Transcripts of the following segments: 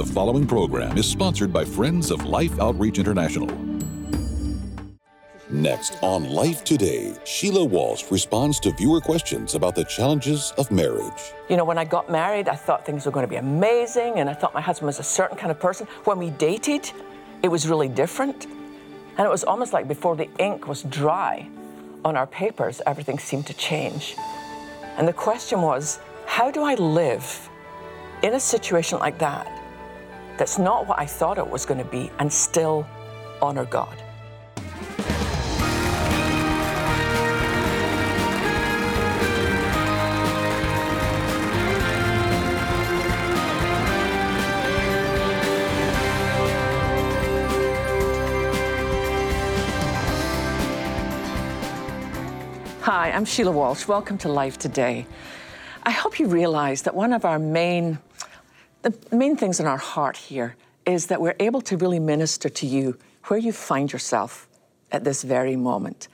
The following program is sponsored by Friends of Life Outreach International. Next on Life Today, Sheila Walsh responds to viewer questions about the challenges of marriage. You know, when I got married, I thought things were going to be amazing, and I thought my husband was a certain kind of person. When we dated, it was really different. And it was almost like before the ink was dry on our papers, everything seemed to change. And the question was, how do I live in a situation like that that's not what I thought it was going to be and still honor God? Hi, I'm Sheila Walsh. Welcome to Life Today. I hope you realize that one of our main the main things in our heart here is that we're able to really minister to you where you find yourself at this very moment.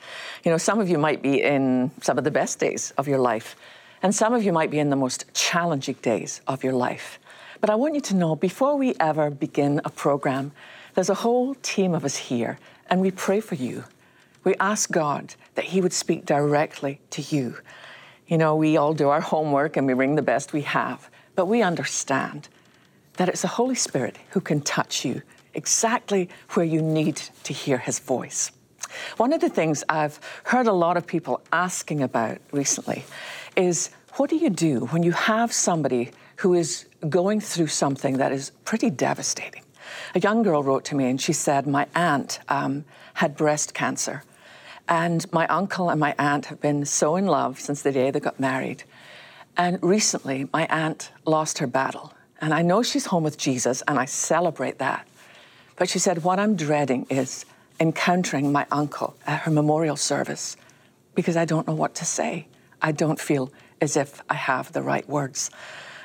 You know, some of you might be in some of the best days of your life, and some of you might be in the most challenging days of your life. But I want you to know before we ever begin a program, there's a whole team of us here, and we pray for you. We ask God that He would speak directly to you. You know, we all do our homework and we bring the best we have, but we understand that it's the Holy Spirit who can touch you exactly where you need to hear His voice. One of the things I've heard a lot of people asking about recently is what do you do when you have somebody who is going through something that is pretty devastating? A young girl wrote to me and she said, My aunt um, had breast cancer and my uncle and my aunt have been so in love since the day they got married. And recently, my aunt lost her battle. And I know she's home with Jesus, and I celebrate that. But she said, What I'm dreading is encountering my uncle at her memorial service because I don't know what to say. I don't feel as if I have the right words.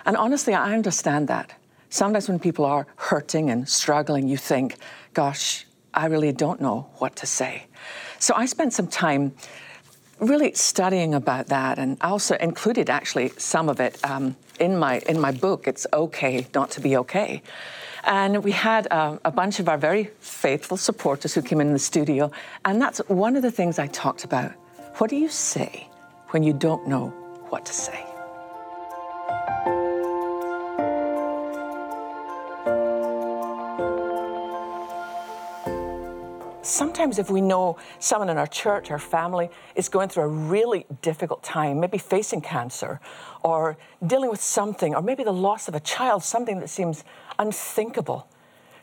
And honestly, I understand that. Sometimes when people are hurting and struggling, you think, Gosh, I really don't know what to say. So I spent some time really studying about that, and I also included actually some of it um, in my in my book. It's okay not to be okay. And we had uh, a bunch of our very faithful supporters who came in the studio, and that's one of the things I talked about. What do you say when you don't know what to say? Sometimes if we know someone in our church, our family, is going through a really difficult time, maybe facing cancer or dealing with something, or maybe the loss of a child, something that seems unthinkable,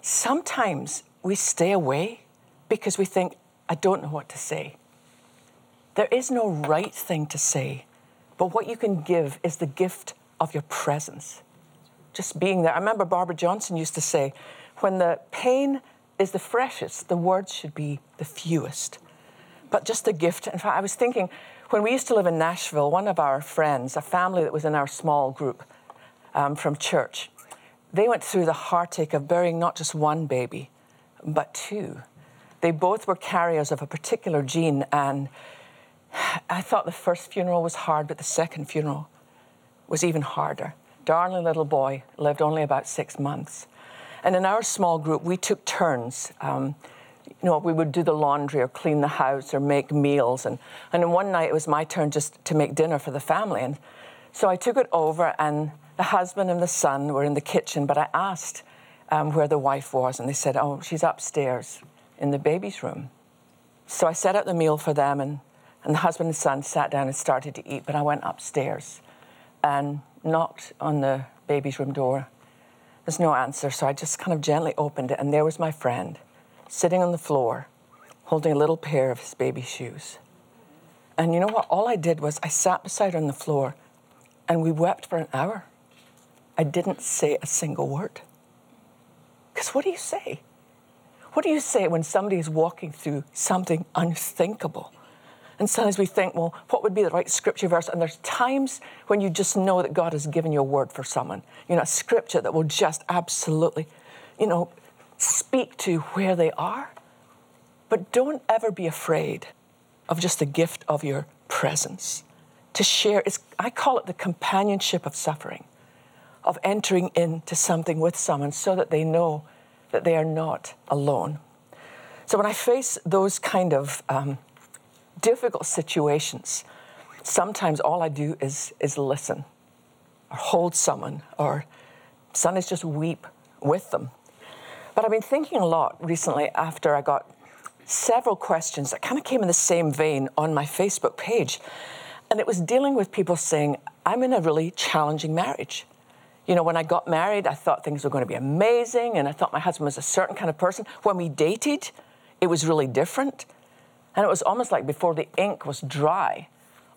sometimes we stay away because we think, I don't know what to say. There is no right thing to say, but what you can give is the gift of your presence. Just being there. I remember Barbara Johnson used to say, when the pain is the freshest, the words should be the fewest. But just the gift. In fact, I was thinking when we used to live in Nashville, one of our friends, a family that was in our small group um, from church, they went through the heartache of burying not just one baby, but two. They both were carriers of a particular gene, and I thought the first funeral was hard, but the second funeral was even harder. Darling little boy lived only about six months. And in our small group, we took turns. Um, you know, we would do the laundry or clean the house or make meals. And, and then one night it was my turn just to make dinner for the family. And so I took it over, and the husband and the son were in the kitchen. But I asked um, where the wife was, and they said, Oh, she's upstairs in the baby's room. So I set out the meal for them, and, and the husband and son sat down and started to eat. But I went upstairs and knocked on the baby's room door there's no answer, so I just kind of gently opened it, and there was my friend sitting on the floor holding a little pair of his baby shoes. And you know what? All I did was I sat beside her on the floor and we wept for an hour. I didn't say a single word. Because what do you say? What do you say when somebody is walking through something unthinkable? And sometimes we think, well, what would be the right scripture verse? And there's times when you just know that God has given you a word for someone, you know, a scripture that will just absolutely, you know, speak to where they are. But don't ever be afraid of just the gift of your presence to share. It's, I call it the companionship of suffering, of entering into something with someone so that they know that they are not alone. So when I face those kind of um, difficult situations, sometimes all I do is, is listen or hold someone or sometimes just weep with them. But I've been thinking a lot recently after I got several questions that kind of came in the same vein on my Facebook page. And it was dealing with people saying, I'm in a really challenging marriage. You know, when I got married, I thought things were going to be amazing, and I thought my husband was a certain kind of person. When we dated, it was really different. And it was almost like before the ink was dry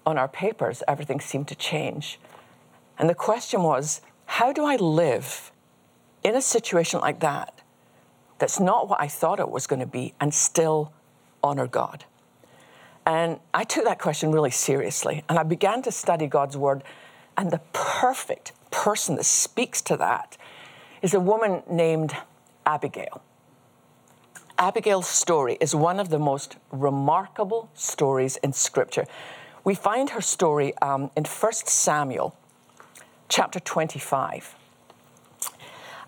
on our papers, everything seemed to change. And the question was, how do I live in a situation like that that's not what I thought it was going to be and still honor God? And I took that question really seriously and I began to study God's word. And the perfect person that speaks to that is a woman named Abigail. Abigail's story is one of the most remarkable stories in Scripture. We find her story um, in 1 Samuel chapter 25.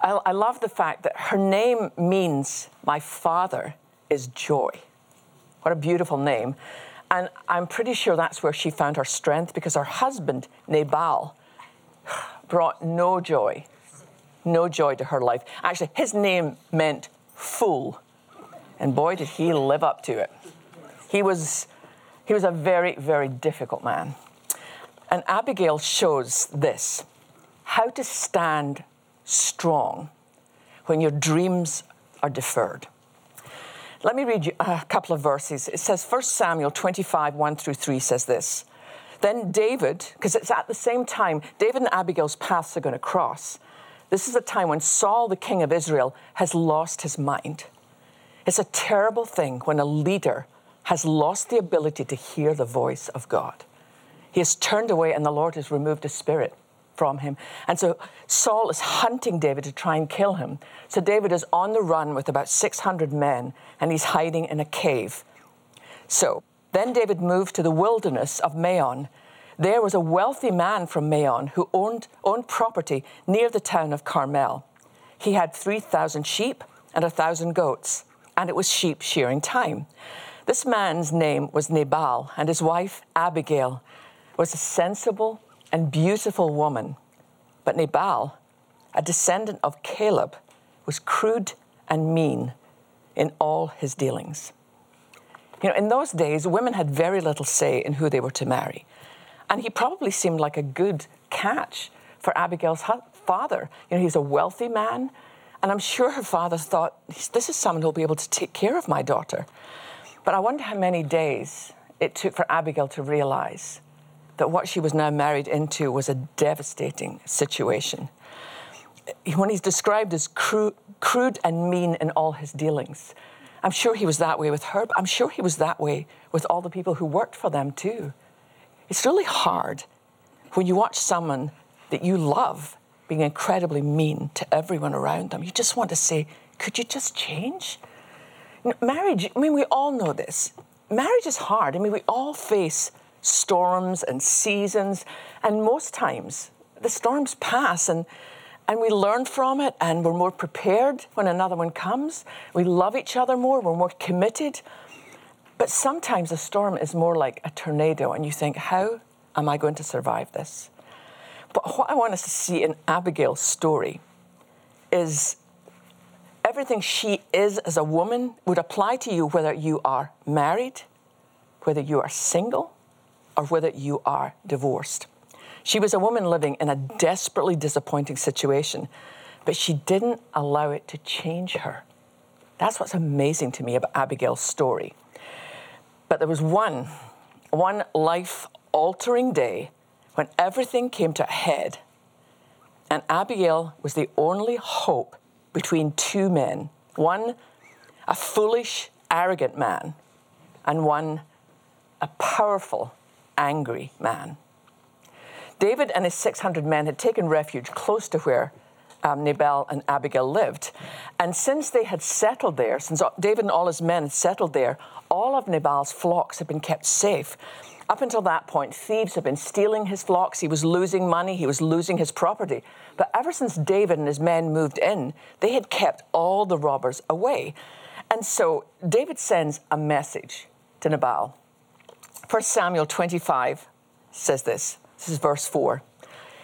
I, I love the fact that her name means my father is joy. What a beautiful name. And I'm pretty sure that's where she found her strength because her husband, Nabal, brought no joy, no joy to her life. Actually, his name meant fool. And boy, did he live up to it. He was, he was a very, very difficult man. And Abigail shows this how to stand strong when your dreams are deferred. Let me read you a couple of verses. It says, 1 Samuel 25, 1 through 3 says this. Then David, because it's at the same time, David and Abigail's paths are going to cross. This is a time when Saul, the king of Israel, has lost his mind. It's a terrible thing when a leader has lost the ability to hear the voice of God. He has turned away, and the Lord has removed his spirit from him. And so Saul is hunting David to try and kill him. So David is on the run with about 600 men, and he's hiding in a cave. So then David moved to the wilderness of Maon. There was a wealthy man from Maon who owned, owned property near the town of Carmel. He had 3,000 sheep and a 1,000 goats and it was sheep shearing time. This man's name was Nabal, and his wife, Abigail, was a sensible and beautiful woman. But Nabal, a descendant of Caleb, was crude and mean in all his dealings. You know, in those days, women had very little say in who they were to marry. And he probably seemed like a good catch for Abigail's father. You know, he's a wealthy man and I'm sure her father thought, this is someone who'll be able to take care of my daughter. But I wonder how many days it took for Abigail to realize that what she was now married into was a devastating situation. When he's described as crude, crude and mean in all his dealings, I'm sure he was that way with her, but I'm sure he was that way with all the people who worked for them too. It's really hard when you watch someone that you love being incredibly mean to everyone around them. You just want to say, could you just change? marriage, I mean, we all know this. Marriage is hard. I mean, we all face storms and seasons, and most times the storms pass and and we learn from it and we're more prepared when another one comes. We love each other more, we're more committed. But sometimes a storm is more like a tornado, and you think, how am I going to survive this? But what I want us to see in Abigail's story is everything she is as a woman would apply to you whether you are married, whether you are single, or whether you are divorced. She was a woman living in a desperately disappointing situation, but she didn't allow it to change her. That's what's amazing to me about Abigail's story. But there was one, one life altering day when everything came to a head, and Abigail was the only hope between two men one, a foolish, arrogant man, and one, a powerful, angry man. David and his 600 men had taken refuge close to where um, Nabal and Abigail lived. And since they had settled there, since David and all his men had settled there, all of Nabal's flocks had been kept safe Up until that point, thieves had been stealing his flocks. He was losing money. He was losing his property. But ever since David and his men moved in, they had kept all the robbers away. And so David sends a message to Nabal. 1 Samuel 25 says this. This is verse 4.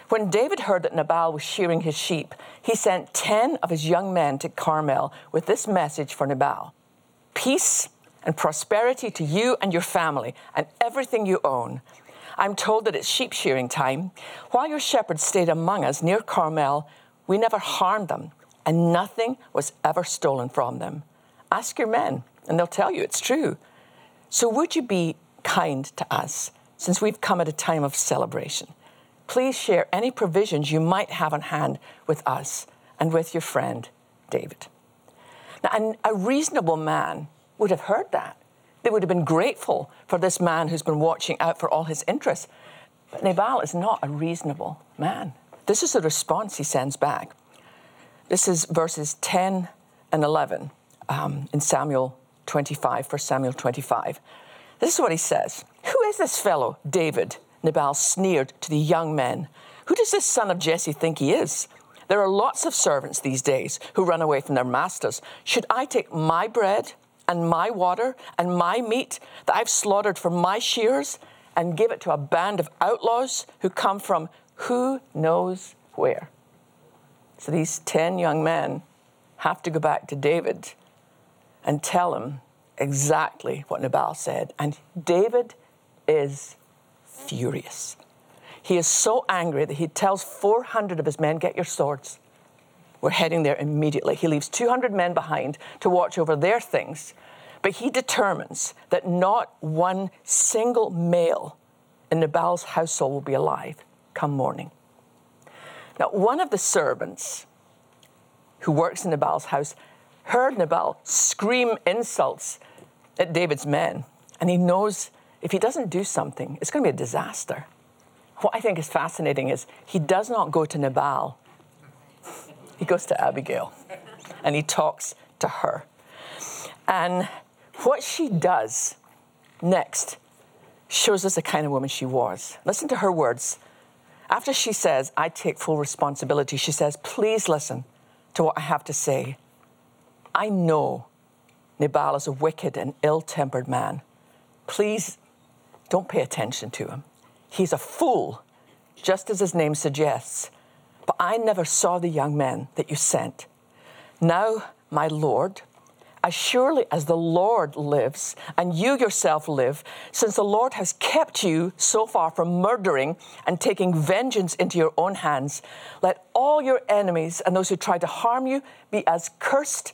When David heard that Nabal was shearing his sheep, he sent 10 of his young men to Carmel with this message for Nabal Peace and prosperity to you and your family and everything you own. I'm told that it's sheep shearing time. While your shepherds stayed among us near Carmel, we never harmed them, and nothing was ever stolen from them. Ask your men, and they'll tell you it's true. So would you be kind to us, since we've come at a time of celebration? Please share any provisions you might have on hand with us and with your friend David. Now, a reasonable man would have heard that. They would have been grateful for this man who's been watching out for all his interests. But Nabal is not a reasonable man. This is the response he sends back. This is verses 10 and 11 um, in Samuel 25, 1 Samuel 25. This is what he says Who is this fellow, David? Nabal sneered to the young men. Who does this son of Jesse think he is? There are lots of servants these days who run away from their masters. Should I take my bread and my water and my meat that I've slaughtered for my shears and give it to a band of outlaws who come from who knows where? So these 10 young men have to go back to David and tell him exactly what Nabal said. And David is furious. He is so angry that he tells 400 of his men, Get your swords. We're heading there immediately. He leaves 200 men behind to watch over their things, but he determines that not one single male in Nabal's household will be alive come morning. Now, one of the servants who works in Nabal's house heard Nabal scream insults at David's men, and he knows if he doesn't do something, it's going to be a disaster. What I think is fascinating is he does not go to Nabal, he goes to Abigail and he talks to her. And what she does next shows us the kind of woman she was. Listen to her words. After she says, I take full responsibility, she says, Please listen to what I have to say. I know Nabal is a wicked and ill tempered man. Please don't pay attention to him. He's a fool, just as his name suggests. But I never saw the young men that you sent. Now, my Lord, as surely as the Lord lives and you yourself live, since the Lord has kept you so far from murdering and taking vengeance into your own hands, let all your enemies and those who try to harm you be as cursed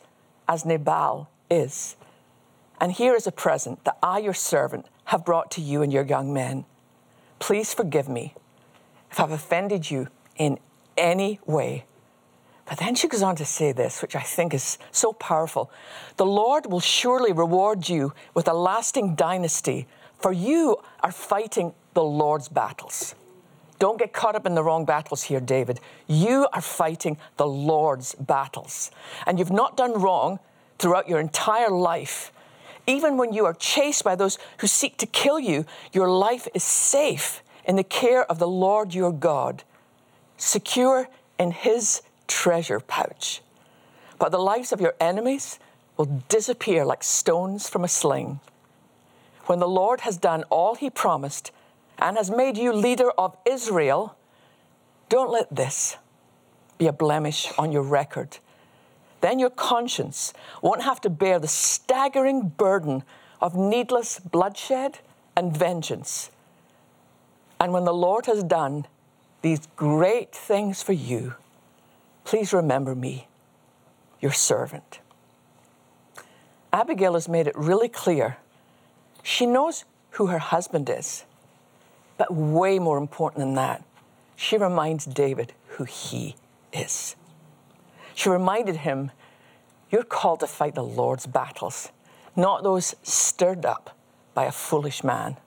as Nabal is. And here is a present that I, your servant, have brought to you and your young men. Please forgive me if I've offended you in any way. But then she goes on to say this, which I think is so powerful The Lord will surely reward you with a lasting dynasty, for you are fighting the Lord's battles. Don't get caught up in the wrong battles here, David. You are fighting the Lord's battles. And you've not done wrong throughout your entire life. Even when you are chased by those who seek to kill you, your life is safe in the care of the Lord your God, secure in his treasure pouch. But the lives of your enemies will disappear like stones from a sling. When the Lord has done all he promised and has made you leader of Israel, don't let this be a blemish on your record then your conscience won't have to bear the staggering burden of needless bloodshed and vengeance. And when the Lord has done these great things for you, please remember me, your servant. Abigail has made it really clear. She knows who her husband is, but way more important than that, she reminds David who he is. She reminded him, You're called to fight the Lord's battles, not those stirred up by a foolish man.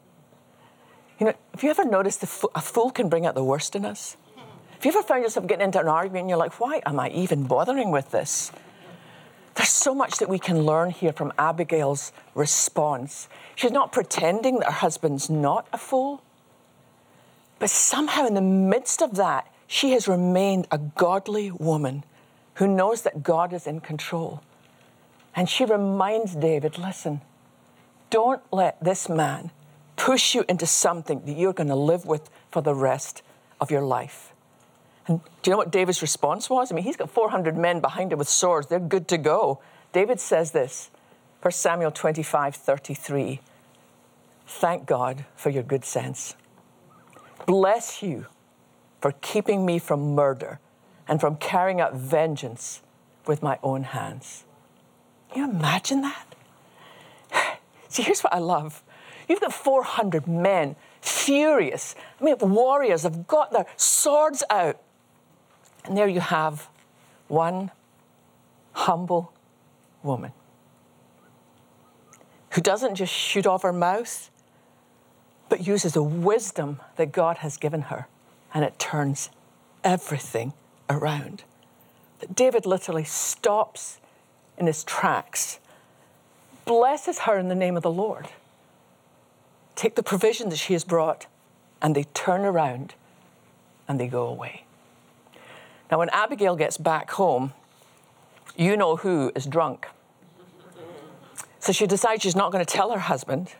You know, have you ever noticed a fool can bring out the worst in us? Have you ever found yourself getting into an argument and you're like, why am I even bothering with this? There's so much that we can learn here from Abigail's response. She's not pretending that her husband's not a fool, but somehow in the midst of that, she has remained a godly woman who knows that God is in control. And she reminds David listen, don't let this man push you into something that you're going to live with for the rest of your life. And do you know what David's response was? I mean, he's got 400 men behind him with swords. They're good to go. David says this, 1 Samuel 25, 33. Thank God for your good sense. Bless you for keeping me from murder and from carrying out vengeance with my own hands. Can you imagine that? See, here's what I love. You've got 400 men, furious. I mean, warriors have got their swords out. And there you have one humble woman who doesn't just shoot off her mouth, but uses the wisdom that God has given her, and it turns everything around. David literally stops in his tracks, blesses her in the name of the Lord, take the provision that she has brought, and they turn around and they go away. Now, when Abigail gets back home, you know who is drunk. So she decides she's not going to tell her husband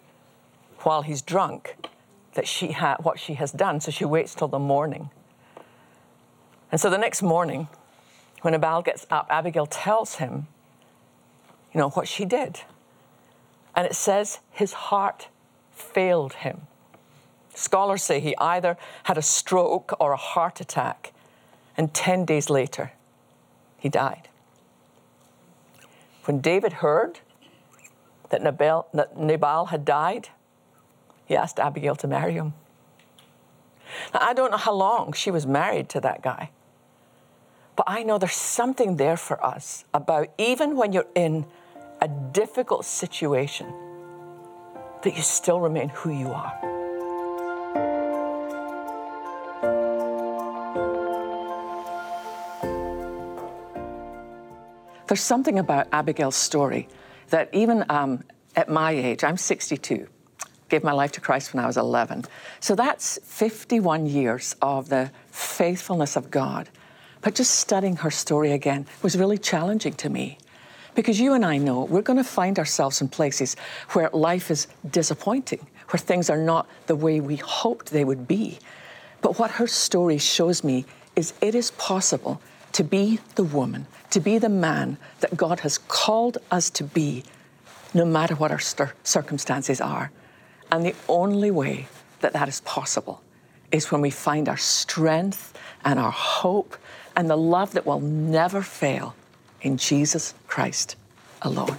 while he's drunk that she ha- what she has done. So she waits till the morning. And so the next morning, when Nabal gets up, Abigail tells him, you know, what she did. And it says his heart failed him. Scholars say he either had a stroke or a heart attack, and 10 days later, he died. When David heard that Nabal, that Nabal had died, he asked Abigail to marry him. Now, I don't know how long she was married to that guy, but I know there's something there for us about even when you're in a difficult situation, that you still remain who you are. There's something about Abigail's story that even um, at my age, I'm 62, gave my life to Christ when I was 11. So that's 51 years of the faithfulness of God. But just studying her story again was really challenging to me. Because you and I know we're going to find ourselves in places where life is disappointing, where things are not the way we hoped they would be. But what her story shows me is it is possible to be the woman, to be the man that God has called us to be, no matter what our circumstances are. And the only way that that is possible is when we find our strength and our hope and the love that will never fail in Jesus Christ alone.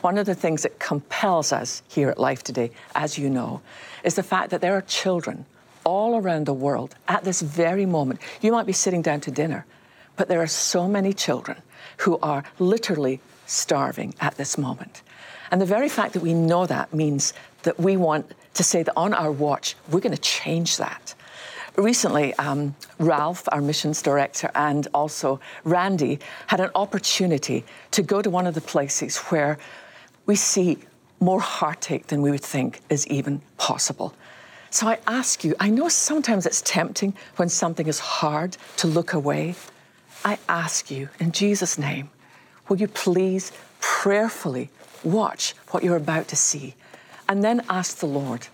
One of the things that compels us here at Life Today, as you know, is the fact that there are children all around the world at this very moment. You might be sitting down to dinner but there are so many children who are literally starving at this moment. And the very fact that we know that means that we want to say that on our watch, we're going to change that. Recently, um, Ralph, our missions director, and also Randy had an opportunity to go to one of the places where we see more heartache than we would think is even possible. So I ask you, I know sometimes it's tempting when something is hard to look away, I ask you in Jesus' name, will you please prayerfully watch what you're about to see and then ask the Lord,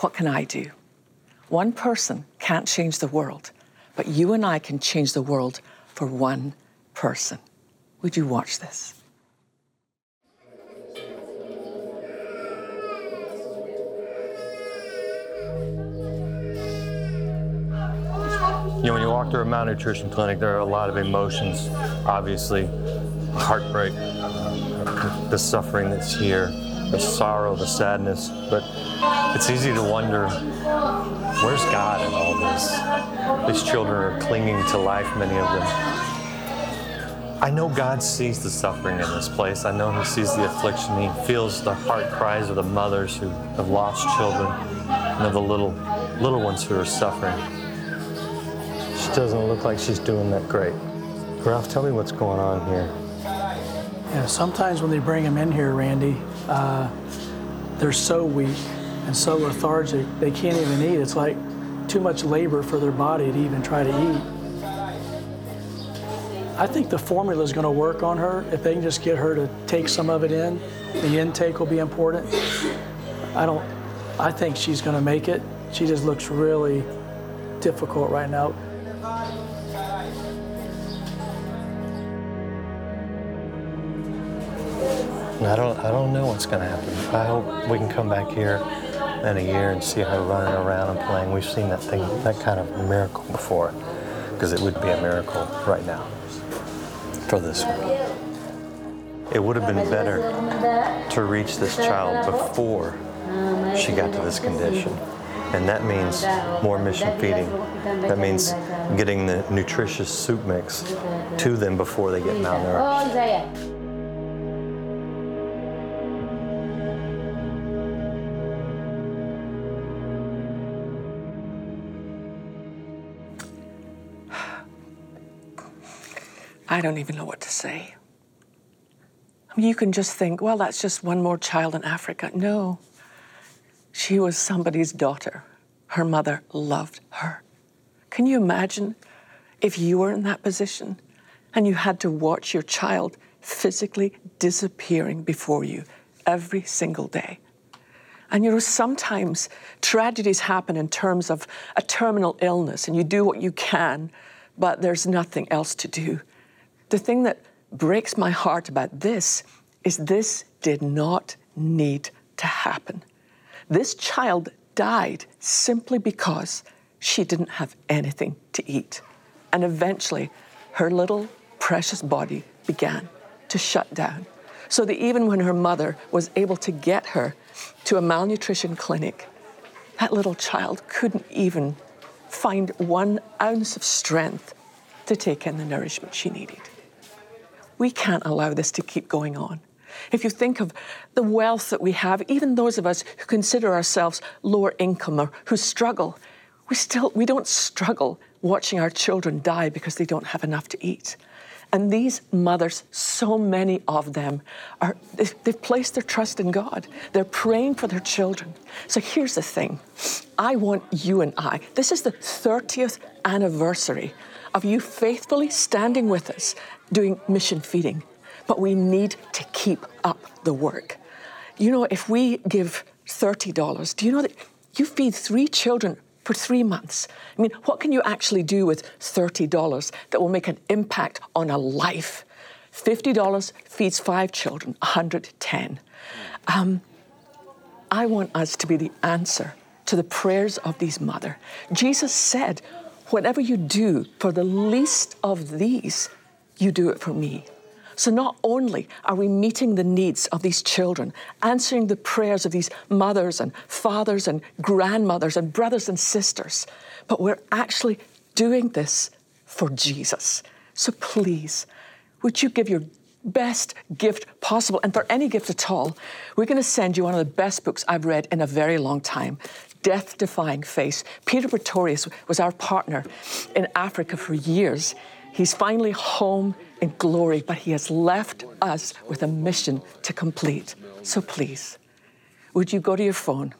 what can I do? One person can't change the world, but you and I can change the world for one person. Would you watch this? You know, when you walk through a malnutrition clinic, there are a lot of emotions, obviously, heartbreak, the suffering that's here, the sorrow, the sadness, but it's easy to wonder where's God in all this? These children are clinging to life, many of them. I know God sees the suffering in this place. I know He sees the affliction. He feels the heart cries of the mothers who have lost children and of the little little ones who are suffering she doesn't look like she's doing that great. Ralph, tell me what's going on here. Yeah, sometimes when they bring them in here, Randy, uh, they're so weak and so lethargic, they can't even eat. It's like too much labor for their body to even try to eat. I think the formula is going to work on her. If they can just get her to take some of it in, the intake will be important. I don't, I think she's going to make it. She just looks really difficult right now. I don't, I don't know what's going to happen. I hope we can come back here in a year and see her running around and playing. We've seen that thing, that kind of miracle before, because it would be a miracle right now for this one. It would have been better to reach this child before she got to this condition. And that means more mission feeding. That means getting the nutritious soup mix to them before they get malnourished. I don't even know what to say. I mean, you can just think, well, that's just one more child in Africa. No, she was somebody's daughter. Her mother loved her. Can you imagine if you were in that position and you had to watch your child physically disappearing before you every single day? And you know, sometimes tragedies happen in terms of a terminal illness, and you do what you can, but there's nothing else to do. The thing that breaks my heart about this is this did not need to happen. This child died simply because she didn't have anything to eat. And eventually, her little precious body began to shut down. So that even when her mother was able to get her to a malnutrition clinic, that little child couldn't even find one ounce of strength to take in the nourishment she needed. We can't allow this to keep going on. If you think of the wealth that we have, even those of us who consider ourselves lower income or who struggle, we still we don't struggle watching our children die because they don't have enough to eat. And these mothers, so many of them, are they've placed their trust in God. They're praying for their children. So here's the thing. I want you and I, this is the 30th anniversary of you faithfully standing with us doing mission feeding, but we need to keep up the work. You know, if we give $30, do you know that you feed three children for three months? I mean, what can you actually do with $30 that will make an impact on a life? $50 feeds five children, 110. Um, I want us to be the answer to the prayers of these mother. Jesus said, whatever you do for the least of these, you do it for me. So not only are we meeting the needs of these children, answering the prayers of these mothers and fathers and grandmothers and brothers and sisters, but we're actually doing this for Jesus. So please, would you give your best gift possible? And for any gift at all, we're going to send you one of the best books I've read in a very long time Death Defying Faith. Peter Pretorius was our partner in Africa for years. He's finally home in glory, but he has left us with a mission to complete. So please, would you go to your phone?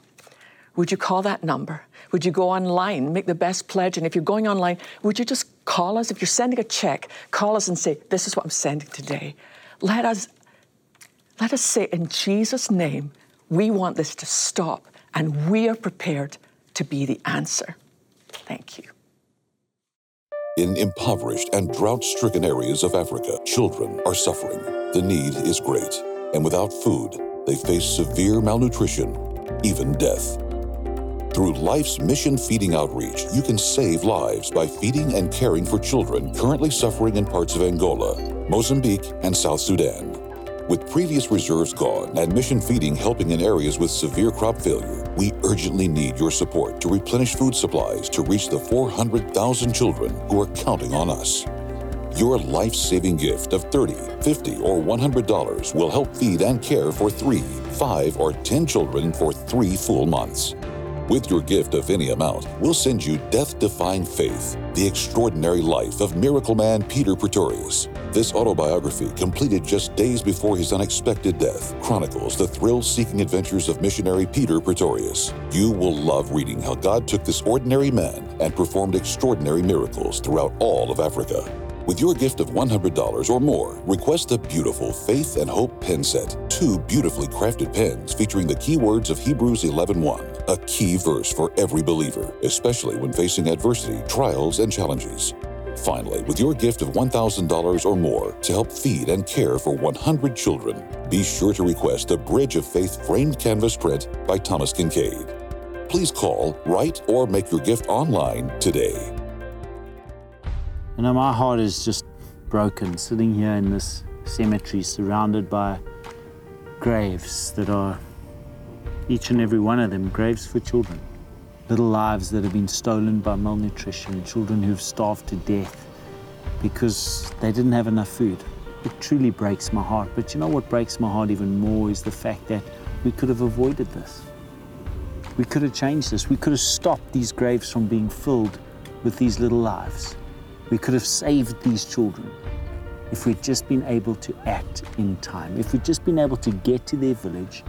Would you call that number? Would you go online, make the best pledge? And if you're going online, would you just call us? If you're sending a check, call us and say, This is what I'm sending today. Let us, let us say, in Jesus' name, we want this to stop, and we are prepared to be the answer. Thank you. In impoverished and drought stricken areas of Africa, children are suffering. The need is great, and without food, they face severe malnutrition, even death. Through Life's Mission Feeding Outreach, you can save lives by feeding and caring for children currently suffering in parts of Angola, Mozambique, and South Sudan. With previous reserves gone and mission feeding helping in areas with severe crop failure, we urgently need your support to replenish food supplies to reach the 400,000 children who are counting on us. Your life saving gift of $30, $50, or $100 will help feed and care for three, five, or 10 children for three full months. With your gift of any amount, we'll send you Death Defying Faith, the extraordinary life of miracle man Peter Pretorius. This autobiography, completed just days before his unexpected death, chronicles the thrill seeking adventures of missionary Peter Pretorius. You will love reading how God took this ordinary man and performed extraordinary miracles throughout all of Africa. With your gift of $100 or more, request the beautiful Faith and Hope pen set. Two beautifully crafted pens featuring the keywords of Hebrews 11:1, a key verse for every believer, especially when facing adversity, trials, and challenges. Finally, with your gift of $1,000 or more to help feed and care for 100 children, be sure to request the Bridge of Faith framed canvas print by Thomas Kinkade. Please call, write, or make your gift online today. You know, my heart is just broken sitting here in this cemetery surrounded by graves that are, each and every one of them, graves for children. Little lives that have been stolen by malnutrition, children who've starved to death because they didn't have enough food. It truly breaks my heart. But you know what breaks my heart even more is the fact that we could have avoided this. We could have changed this. We could have stopped these graves from being filled with these little lives. We could have saved these children if we'd just been able to act in time, if we'd just been able to get to their village,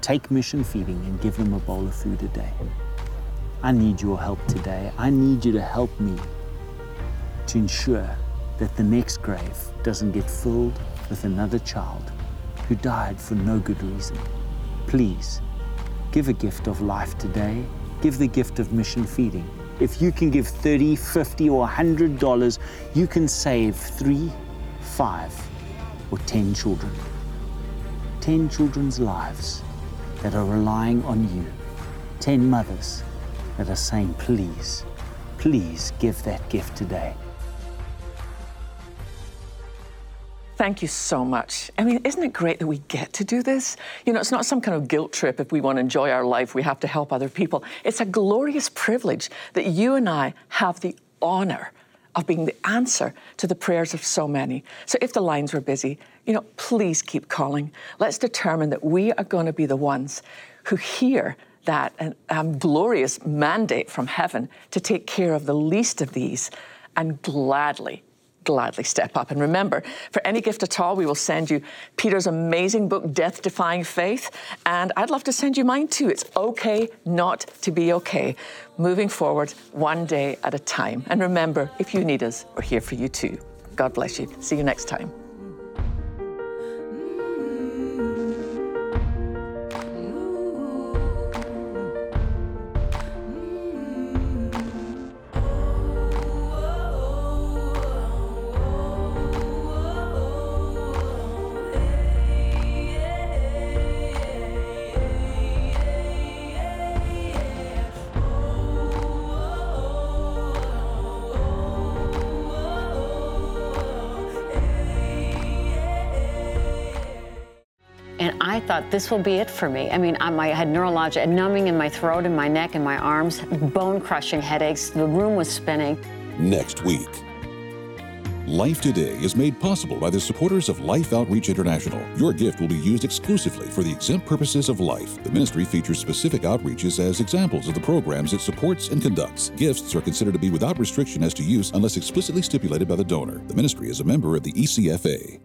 take mission feeding, and give them a bowl of food a day. I need your help today. I need you to help me to ensure that the next grave doesn't get filled with another child who died for no good reason. Please give a gift of life today. Give the gift of mission feeding. If you can give 30, 50, or 100 dollars, you can save three, five, or 10 children. 10 children's lives that are relying on you. 10 mothers that are saying, please, please give that gift today. Thank you so much. I mean, isn't it great that we get to do this? You know, it's not some kind of guilt trip. If we want to enjoy our life, we have to help other people. It's a glorious privilege that you and I have the honor of being the answer to the prayers of so many. So if the lines were busy, you know, please keep calling. Let's determine that we are going to be the ones who hear that um, glorious mandate from heaven to take care of the least of these and gladly gladly step up. And remember, for any gift at all, we will send you Peter's amazing book, Death Defying Faith. And I'd love to send you mine too. It's okay not to be okay. Moving forward one day at a time. And remember, if you need us, we're here for you too. God bless you. See you next time. Thought this will be it for me. I mean, I, had neurologic numbing in my throat and my neck and my arms, bone crushing headaches. The room was spinning. Next week. Life Today is made possible by the supporters of Life Outreach International. Your gift will be used exclusively for the exempt purposes of life. The ministry features specific outreaches as examples of the programs it supports and conducts. Gifts are considered to be without restriction as to use unless explicitly stipulated by the donor. The ministry is a member of the ECFA.